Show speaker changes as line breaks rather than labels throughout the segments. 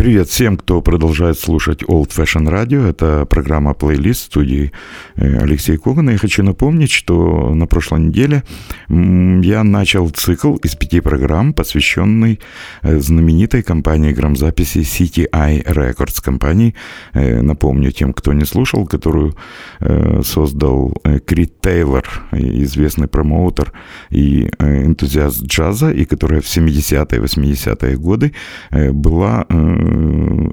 Привет всем, кто продолжает слушать Old Fashion Radio. Это программа плейлист студии э, Алексей Коган. И хочу напомнить, что на прошлой неделе я начал цикл из пяти программ, посвященный э, знаменитой компании грамзаписи CTI Records. Компании, э, напомню тем, кто не слушал, которую создал Крит Тейлор, известный промоутер и энтузиаст джаза, и которая в 70-е, 80-е годы была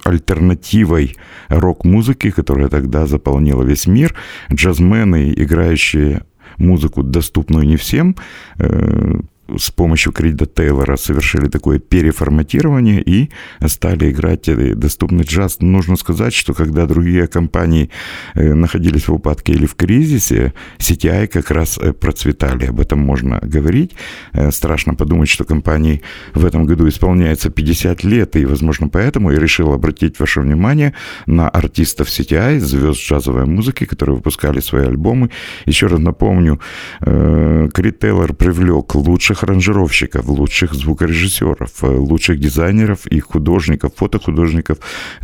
альтернативой рок-музыки, которая тогда заполнила весь мир. Джазмены, играющие музыку, доступную не всем, э, с помощью Крида Тейлора совершили такое переформатирование и стали играть доступный джаз. Нужно сказать, что когда другие компании э, находились в упадке или в кризисе, CTI как раз э, процветали. Об этом можно говорить. Э, страшно подумать, что компании в этом году исполняется 50 лет, и, возможно, поэтому я решил обратить ваше внимание на артистов CTI, звезд джазовой музыки, которые выпускали свои альбомы. Еще раз напомню, Крид Тейлор привлек лучших лучших аранжировщиков, лучших звукорежиссеров, э, лучших дизайнеров и художников, фотохудожников,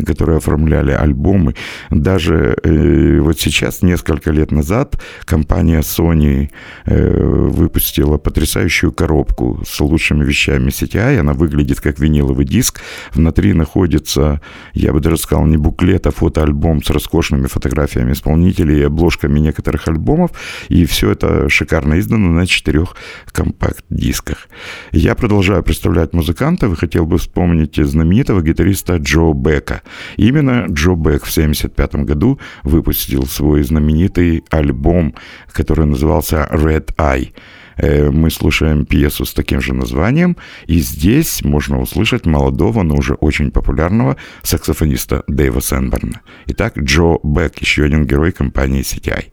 которые оформляли альбомы. Даже э, вот сейчас, несколько лет назад, компания Sony э, выпустила потрясающую коробку с лучшими вещами CTI. Она выглядит как виниловый диск. Внутри находится, я бы даже сказал, не буклет, а фотоальбом с роскошными фотографиями исполнителей и обложками некоторых альбомов. И все это шикарно издано на четырех компакт дисках. Я продолжаю представлять музыкантов и хотел бы вспомнить знаменитого гитариста Джо Бека. Именно Джо Бек в 1975 году выпустил свой знаменитый альбом, который назывался «Red Eye». Э, мы слушаем пьесу с таким же названием, и здесь можно услышать молодого, но уже очень популярного саксофониста Дэйва Сенберна. Итак, Джо Бек, еще один герой компании CTI.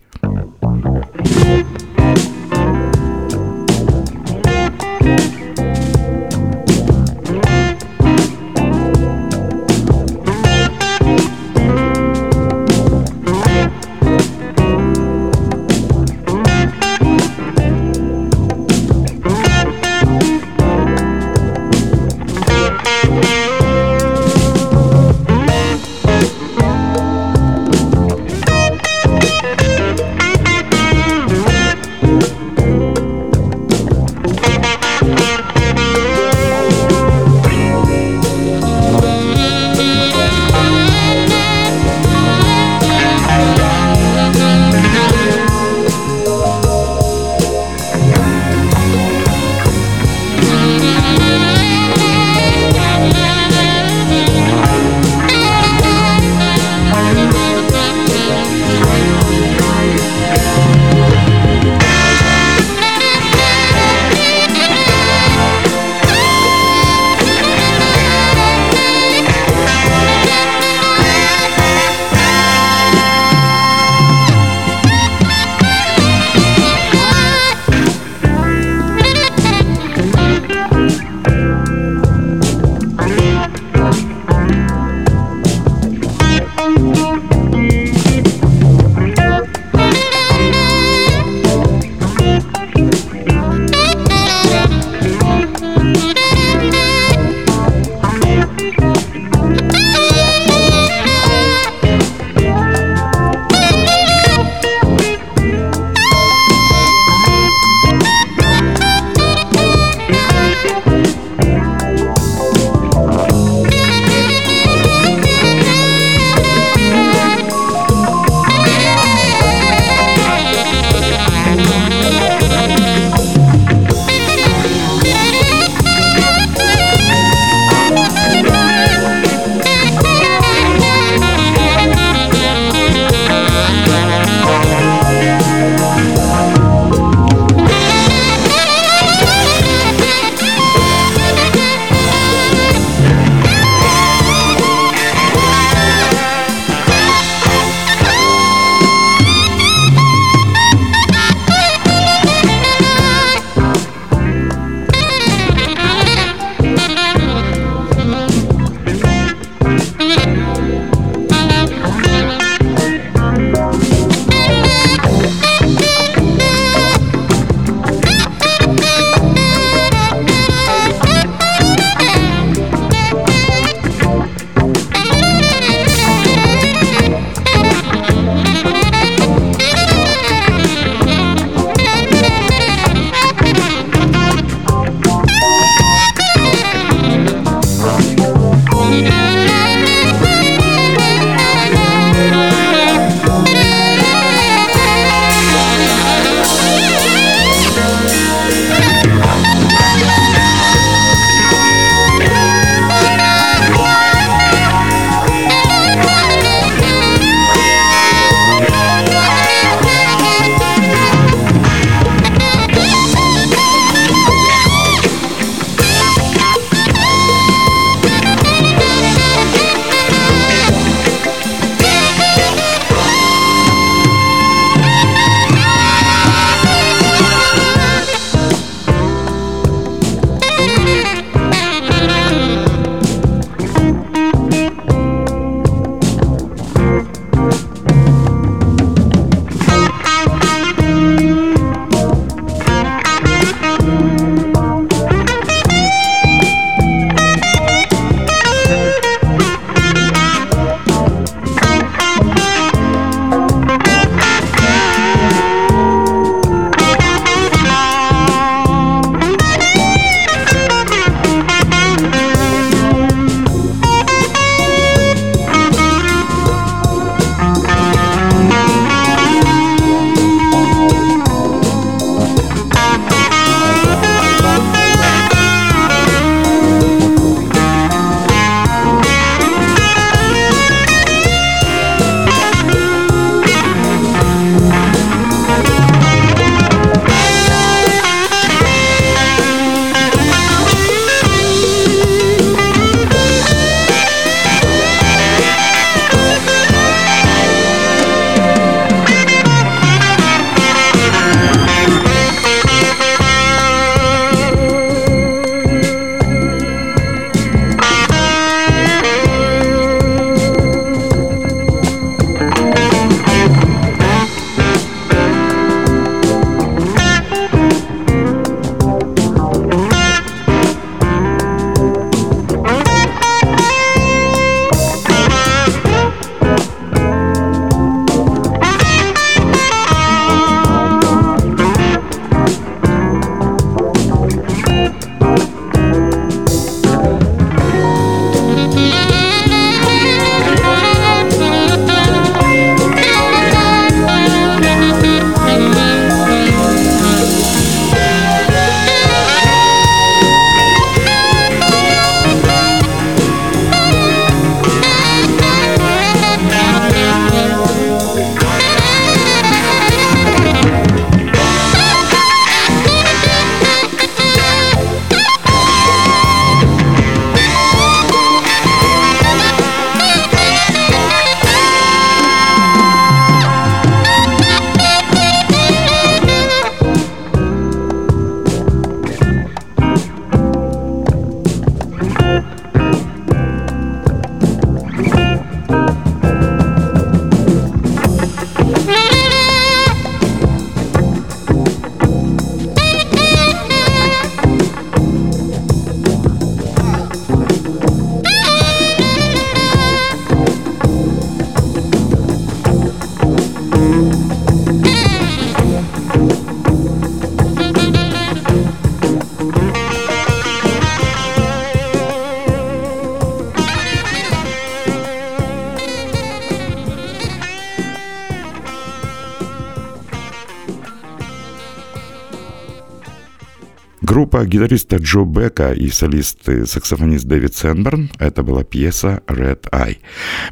Гитариста Джо Бека и солист саксофонист Дэвид Сенберн. Это была пьеса Red Eye.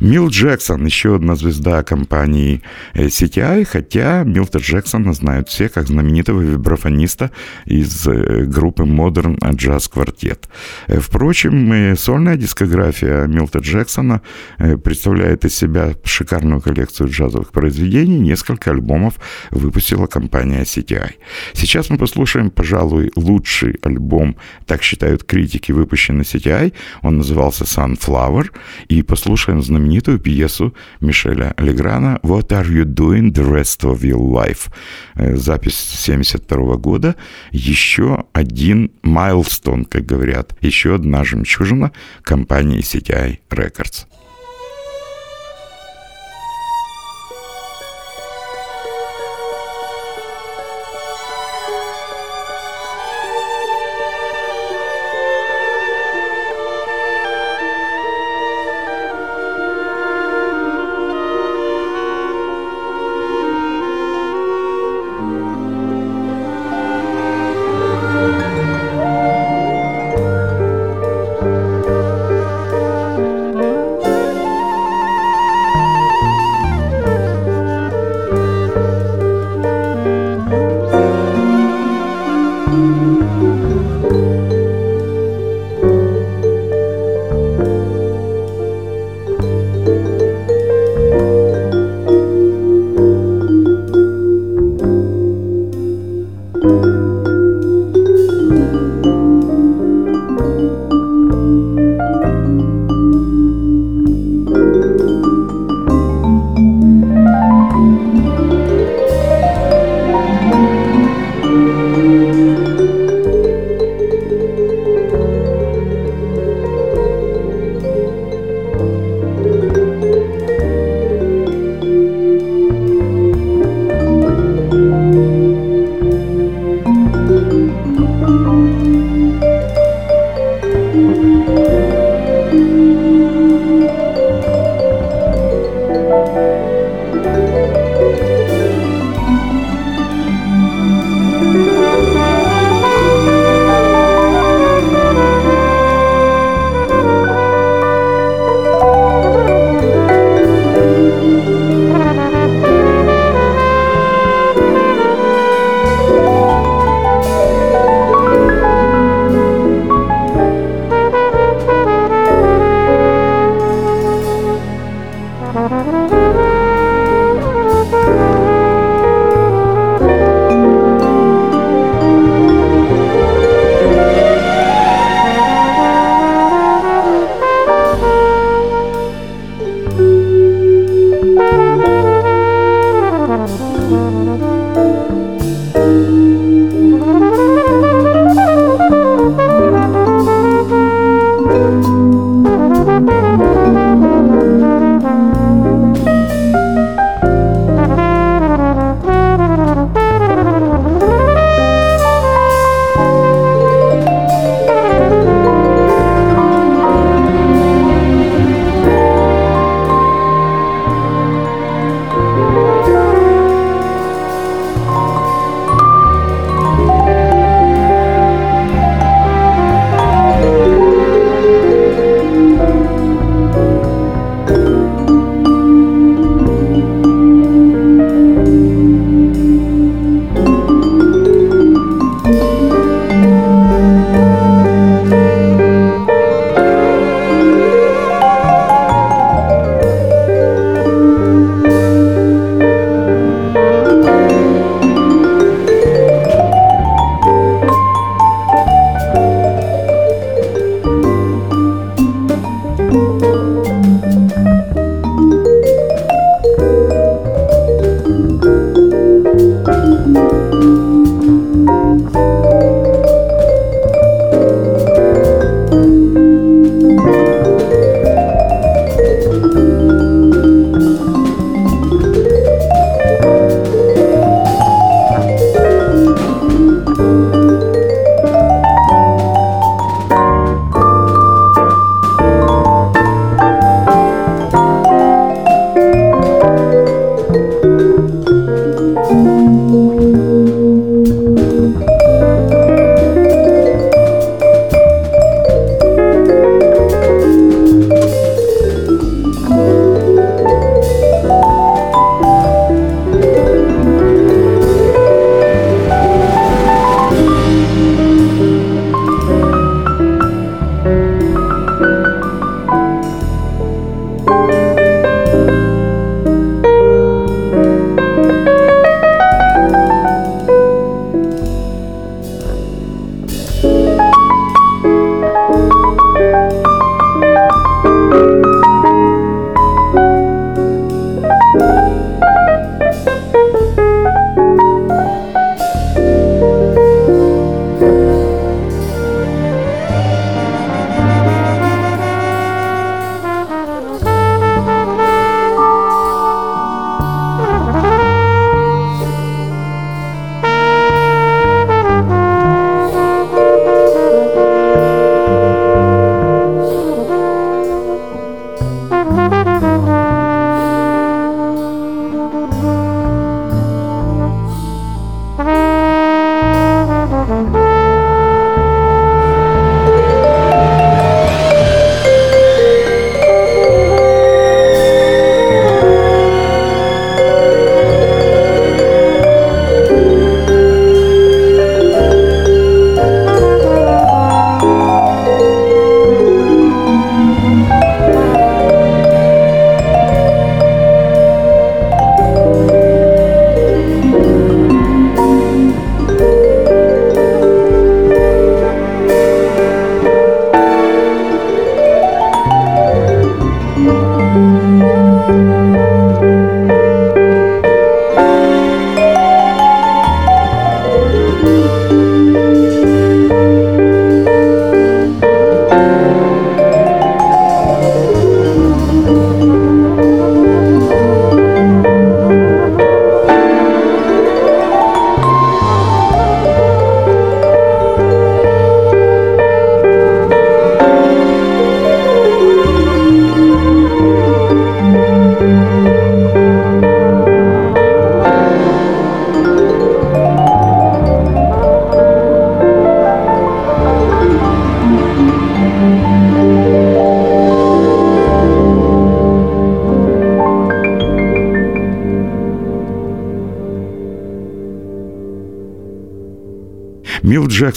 Мил Джексон, еще одна звезда компании CTI, хотя Милта Джексона знают все как знаменитого вибрафониста из группы Modern Jazz Quartet. Впрочем, сольная дискография Милта Джексона представляет из себя шикарную коллекцию джазовых произведений. Несколько альбомов выпустила компания CTI. Сейчас мы послушаем, пожалуй, лучший альбом, так считают критики, выпущенный CTI. Он назывался Sunflower. И послушаем знаменитую пьесу Мишеля Леграна «What are you doing the rest of your life?» Запись 72 года. Еще один майлстон, как говорят. Еще одна жемчужина компании CTI Records.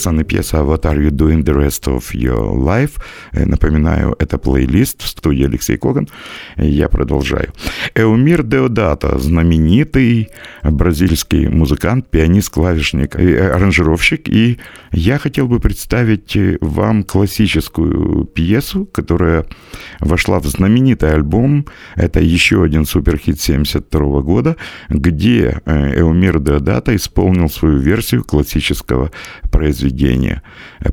И пьеса «What are you doing the rest of your life?» Напоминаю, это плейлист в студии Алексей Коган. Я продолжаю. Эумир Деодата, знаменитый бразильский музыкант, пианист, клавишник, аранжировщик. И я хотел бы представить вам классическую пьесу, которая вошла в знаменитый альбом. Это еще один суперхит 72 года, где Эумир Деодата исполнил свою версию классического произведения.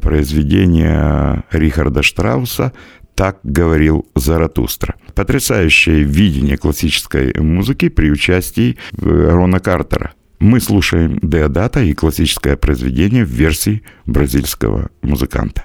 Произведение Рихарда Штрауса так говорил Заратустра. Потрясающее видение классической музыки при участии э, Рона Картера. Мы слушаем Деодата и классическое произведение в версии бразильского музыканта.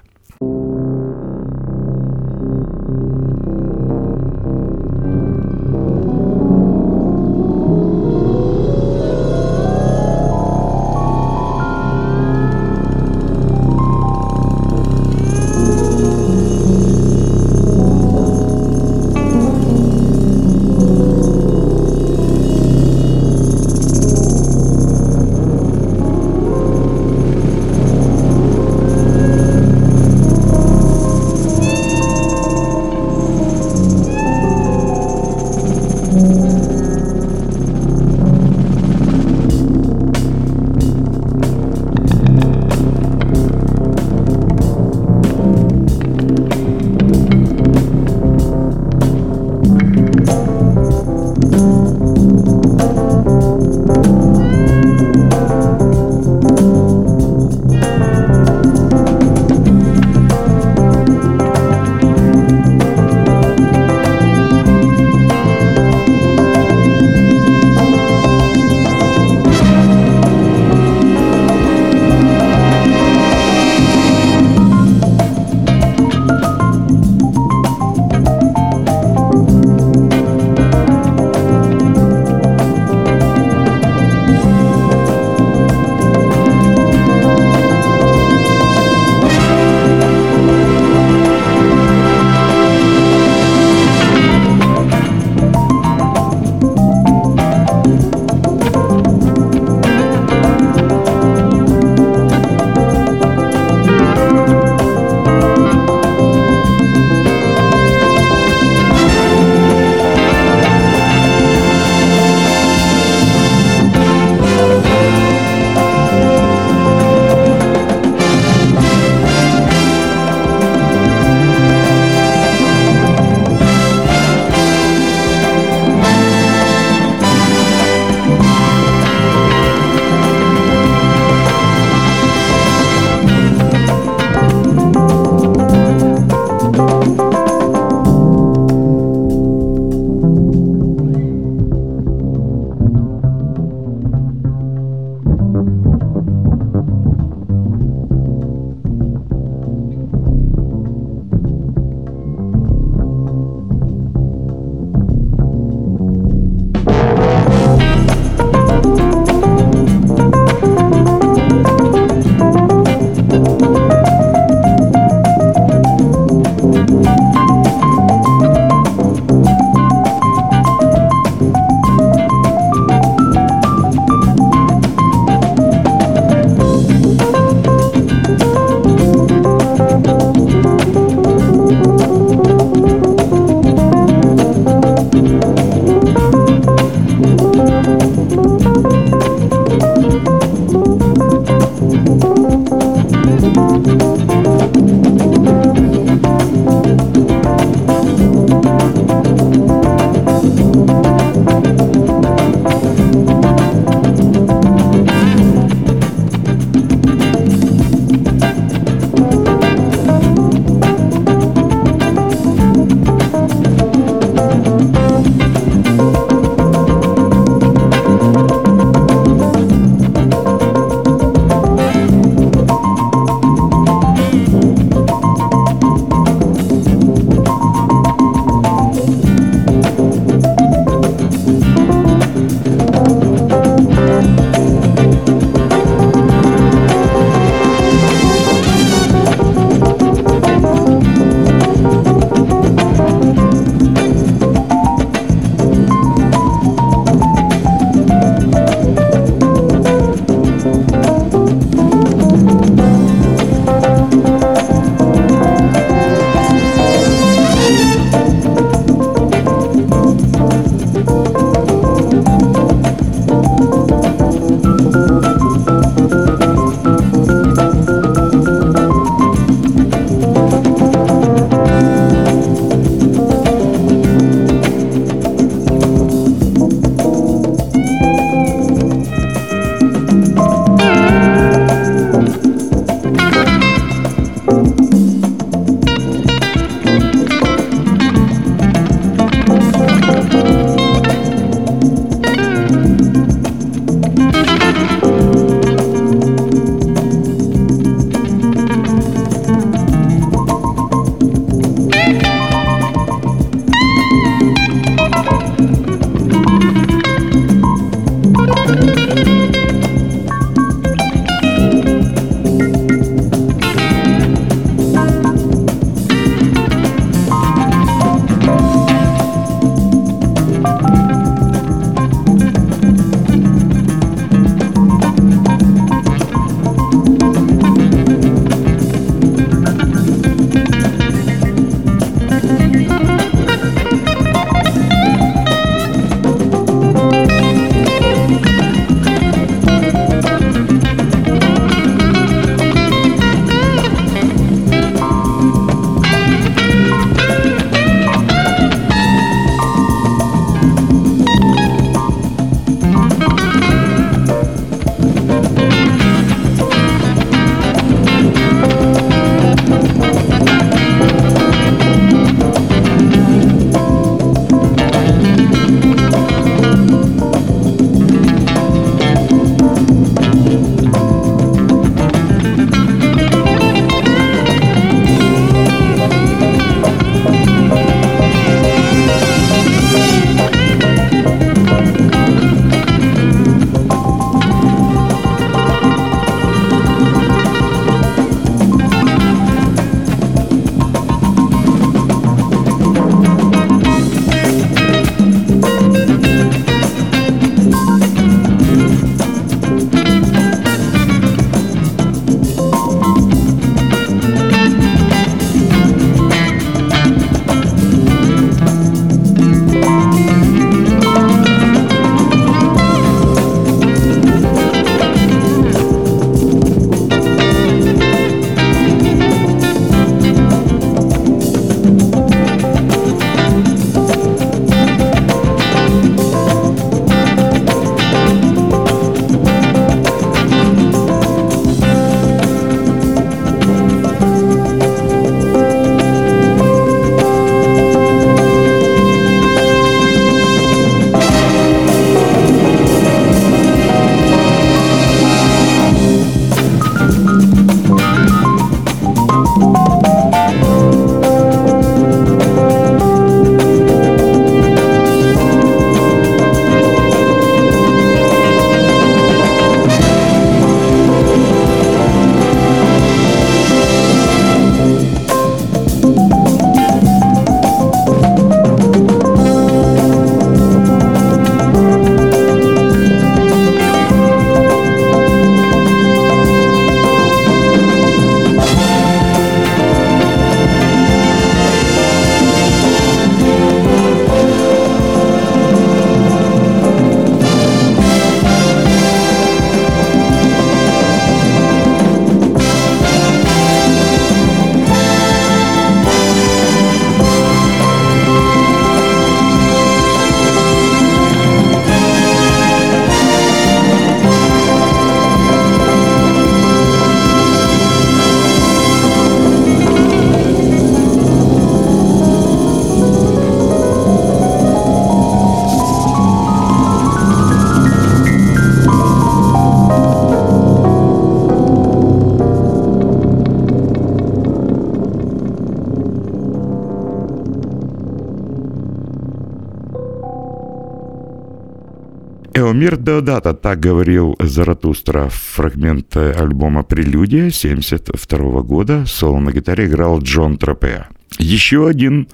Эомир Деодата, так говорил Заратустра, фрагмент альбома «Прелюдия» 1972 года. Соло на гитаре играл Джон Тропеа. Еще один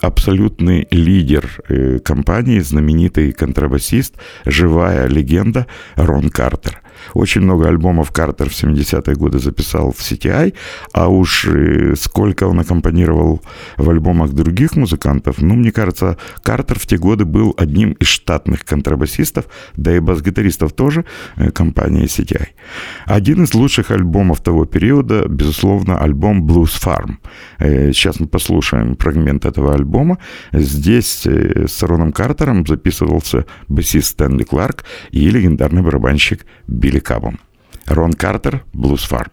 абсолютный лидер э, компании, знаменитый контрабасист, живая легенда Рон Картер. Очень много альбомов Картер в 70-е годы записал в CTI, а уж э, сколько он аккомпанировал в альбомах других музыкантов, ну, мне кажется, Картер в те годы был одним из штатных контрабасистов, да и бас-гитаристов тоже э, компании CTI. Один из лучших альбомов того периода, безусловно, альбом Blues Farm. Э, сейчас мы послушаем фрагмент этого альбома. Здесь с Роном Картером записывался басист Стэнли Кларк и легендарный барабанщик Билли Кабом. Рон Картер, Блуз Фарм.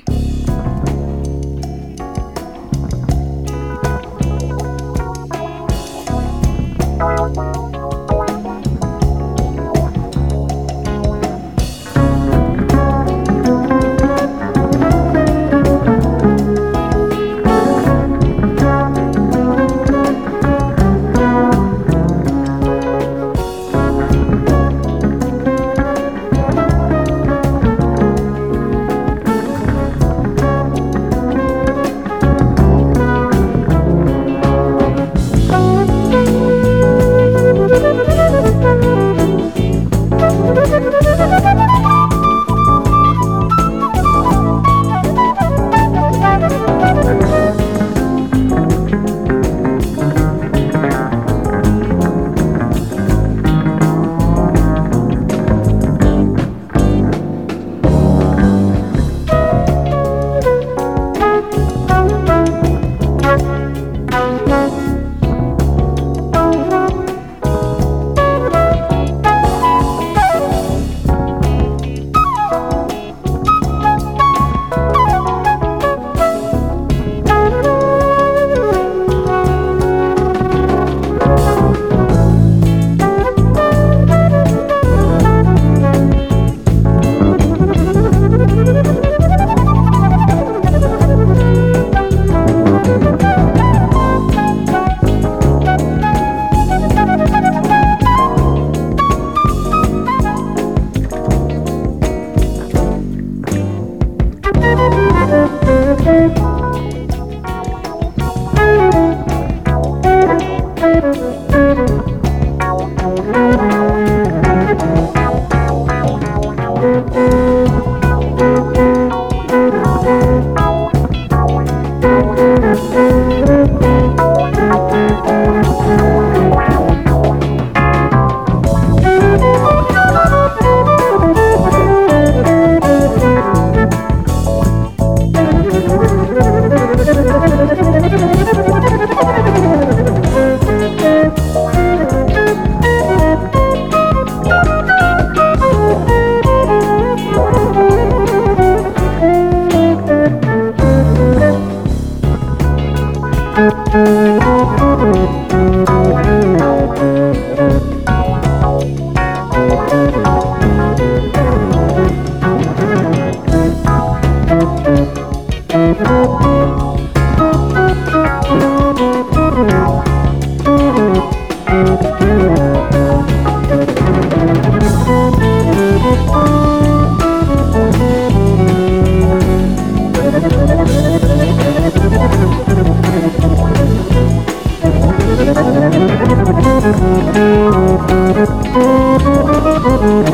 Mm-hmm.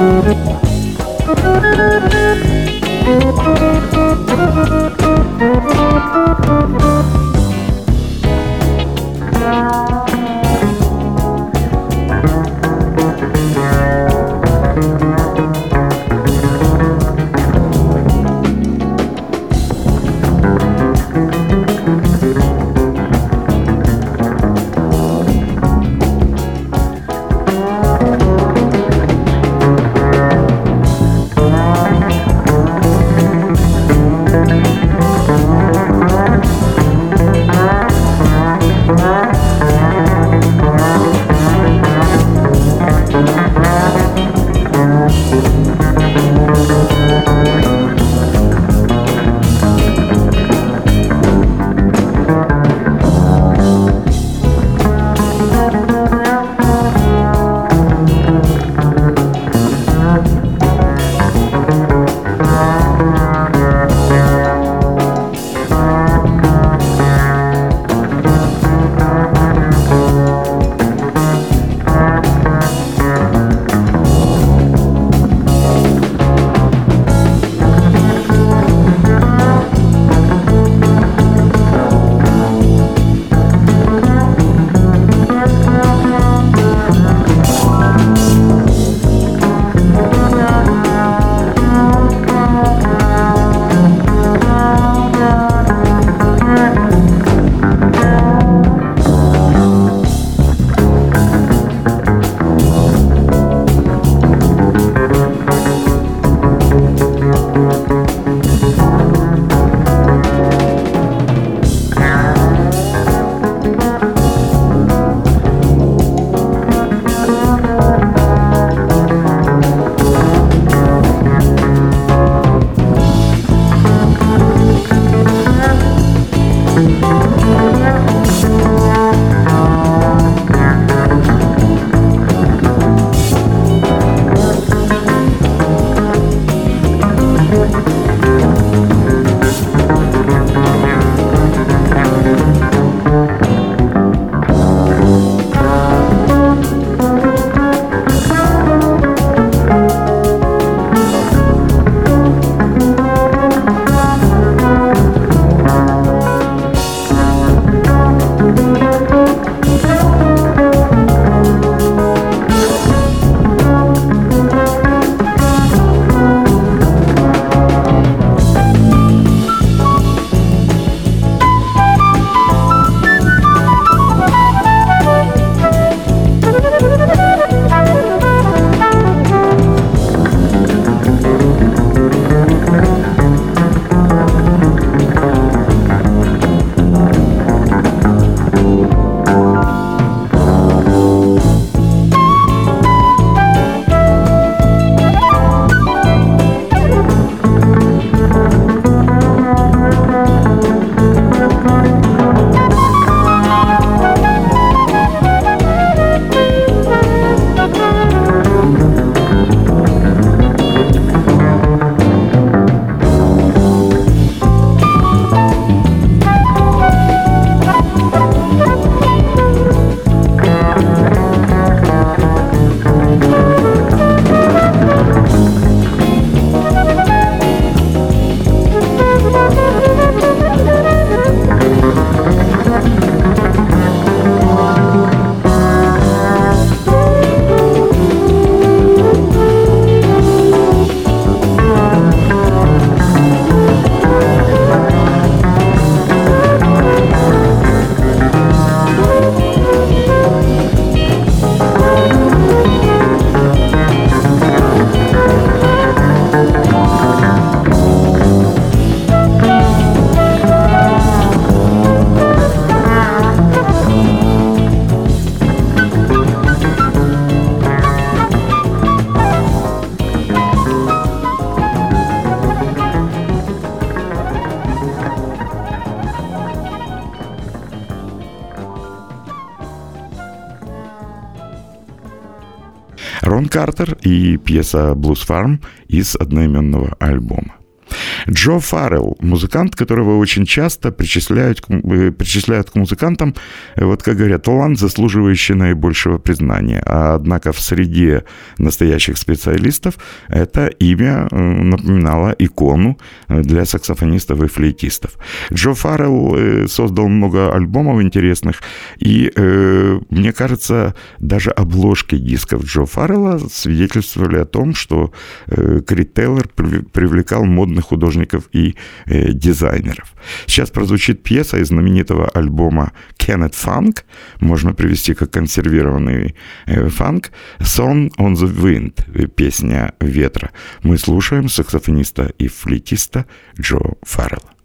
Картер и пьеса «Блуз Фарм» из одноименного альбома. Джо Фаррелл, музыкант, которого очень часто причисляют, э, причисляют к музыкантам, э, вот как говорят, талант, заслуживающий наибольшего признания. А однако в среде настоящих специалистов это имя э, напоминало икону для саксофонистов и флейтистов. Джо Фаррелл создал много альбомов интересных, и мне кажется, даже обложки дисков Джо Фаррелла свидетельствовали о том, что Крит Тейлор привлекал модных модных художников и э, дизайнеров. Сейчас прозвучит пьеса из знаменитого альбома Kenneth Funk, можно привести как консервированный э, фанк, Song on the Wind, песня ветра. Мы слушаем саксофониста и флейтиста Джо Фаррелла.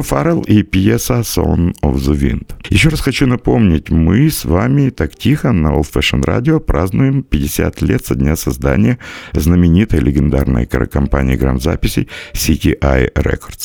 Джо Фаррелл и пьеса «Song of the Wind». Еще раз хочу напомнить, мы с вами так тихо на Old Fashion Radio празднуем 50 лет со дня создания знаменитой легендарной компании грамзаписей CTI Records.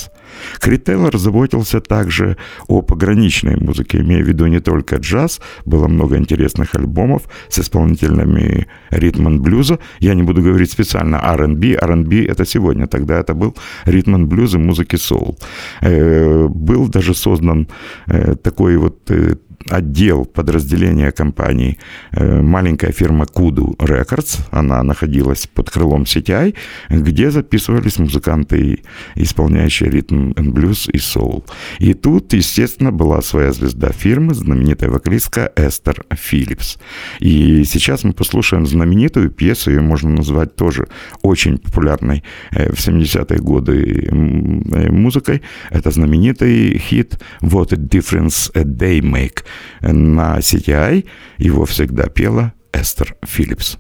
Крит Тейлор заботился также о пограничной музыке, имея в виду не только джаз, было много интересных альбомов с исполнителями ритм блюза. Я не буду говорить специально R&B, R&B это сегодня, тогда это был ритм блюз и музыки соул. Э, был даже создан э, такой вот э, отдел подразделения компании, э, маленькая фирма Kudu Records, она находилась под крылом CTI, где записывались музыканты, исполняющие ритм блюз и соул. И тут, естественно, была своя звезда фирмы, знаменитая вокалистка Эстер Филлипс. И сейчас мы послушаем знаменитую пьесу, ее можно назвать тоже очень популярной э, в 70-е годы э, музыкой. Это знаменитый хит «What a difference a day make», на CTI его всегда пела Эстер Филлипс.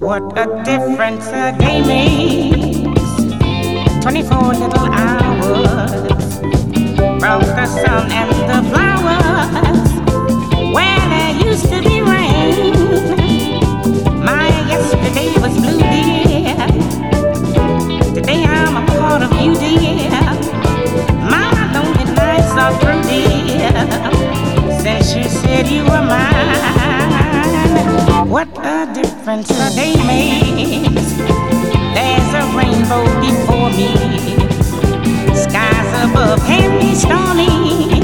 What a difference a day makes. 24 little hours from the sun and the flowers you were mine, what a difference a day makes. There's a rainbow before me. Skies above can be stormy.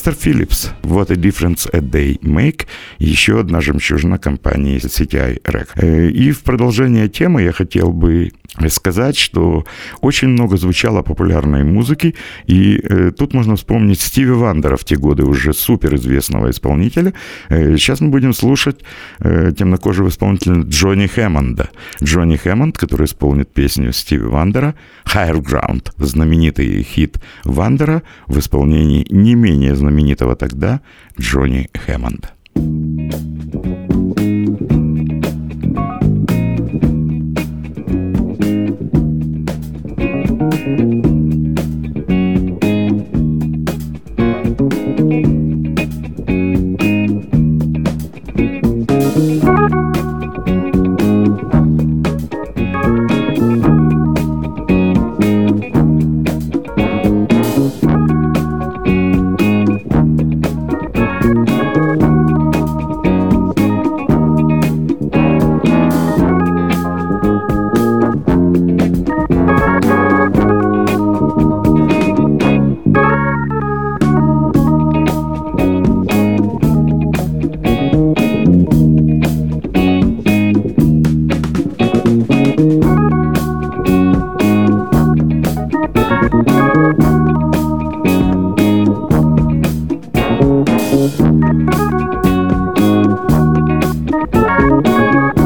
Эстер Филлипс, What a Difference a Day Make, еще одна жемчужина компании CTI Rec. Э, и в продолжение темы я хотел бы сказать, что очень много звучало популярной музыки, и э, тут можно вспомнить Стиви Вандера в те годы, уже суперизвестного исполнителя. Э, сейчас мы будем слушать э, темнокожего исполнителя Джонни Хэммонда. Джонни Хэммонд, который исполнит песню Стиви Вандера «Higher Ground», знаменитый хит Вандера в исполнении не менее знаменитого тогда Джонни Хэммонда. Música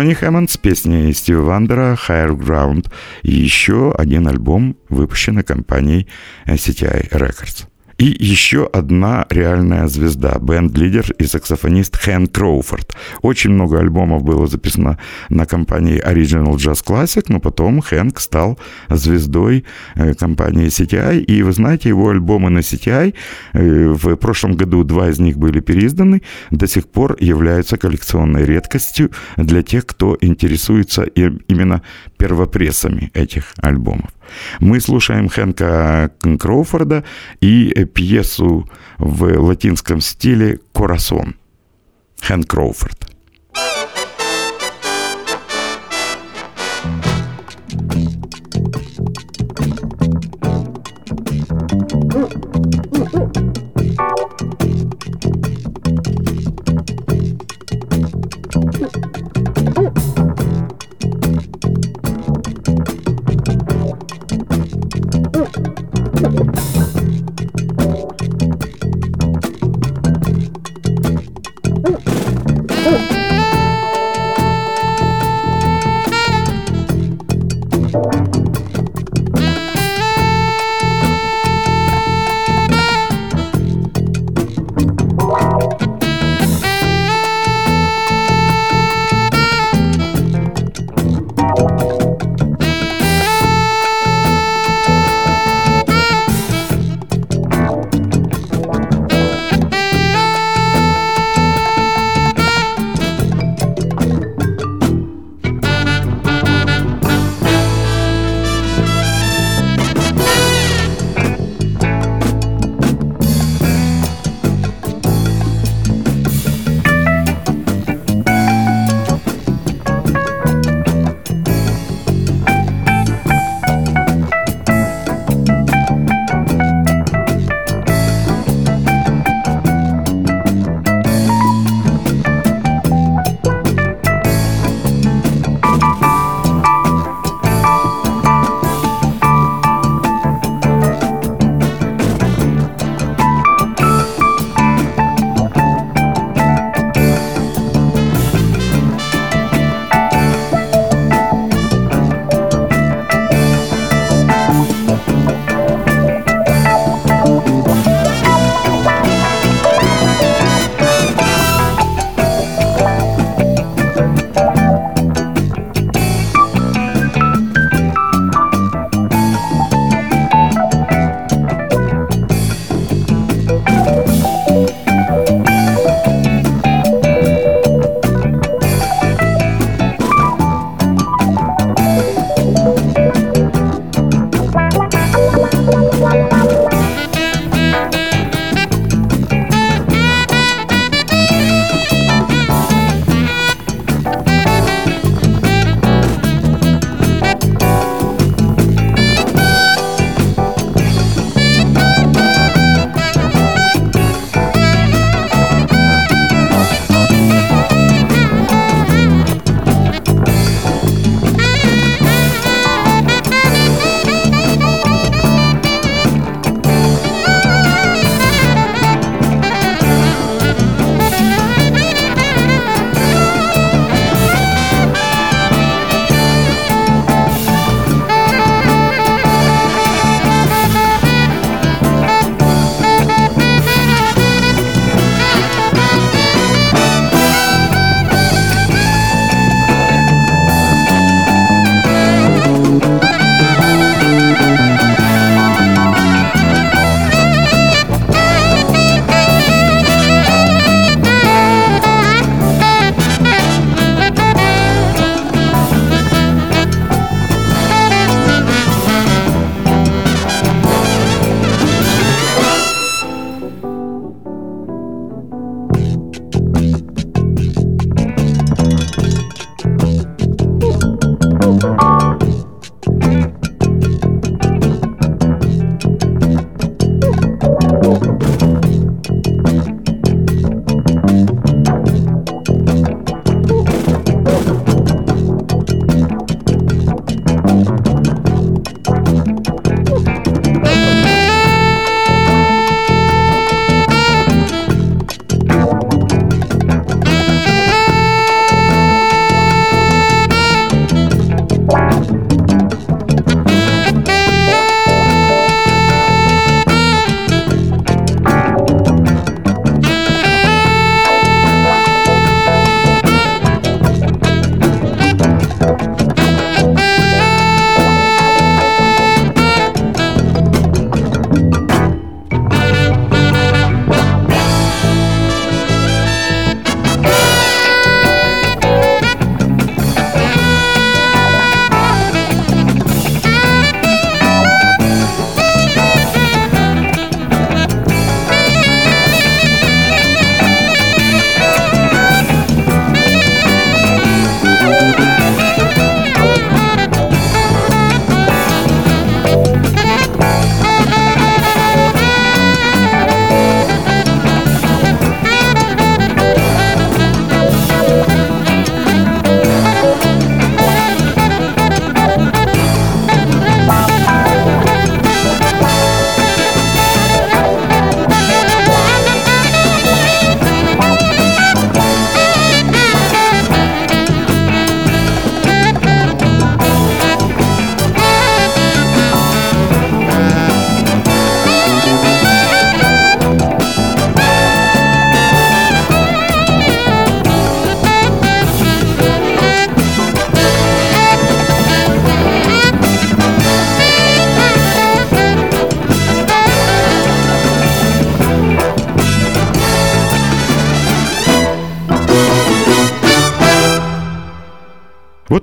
Джонни Хэммонд с песней Стива Вандера «Higher Ground» и еще один альбом, выпущенный компанией CTI Records. И еще одна реальная звезда, бенд-лидер и саксофонист Хэн Кроуфорд. Очень много альбомов было записано на компании Original Jazz Classic, но потом Хэнк стал звездой э, компании CTI. И вы знаете, его альбомы на CTI, э, в прошлом году два из них были переизданы, до сих пор являются коллекционной редкостью для тех, кто интересуется именно первопрессами этих альбомов. Мы слушаем Хэнка Кроуфорда и пьесу в латинском стиле «Корасон». Хэнк Кроуфорд.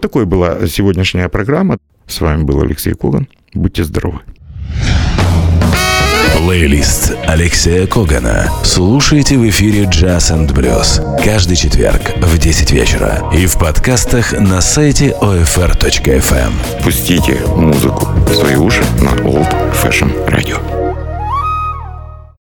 Такой была сегодняшняя программа. С вами был Алексей Коган. Будьте здоровы.
Плейлист Алексея Когана. Слушайте в эфире Jazz and Blues каждый четверг в 10 вечера и в подкастах на сайте OFR.FM.
Пустите музыку в свои уши на Old Fashion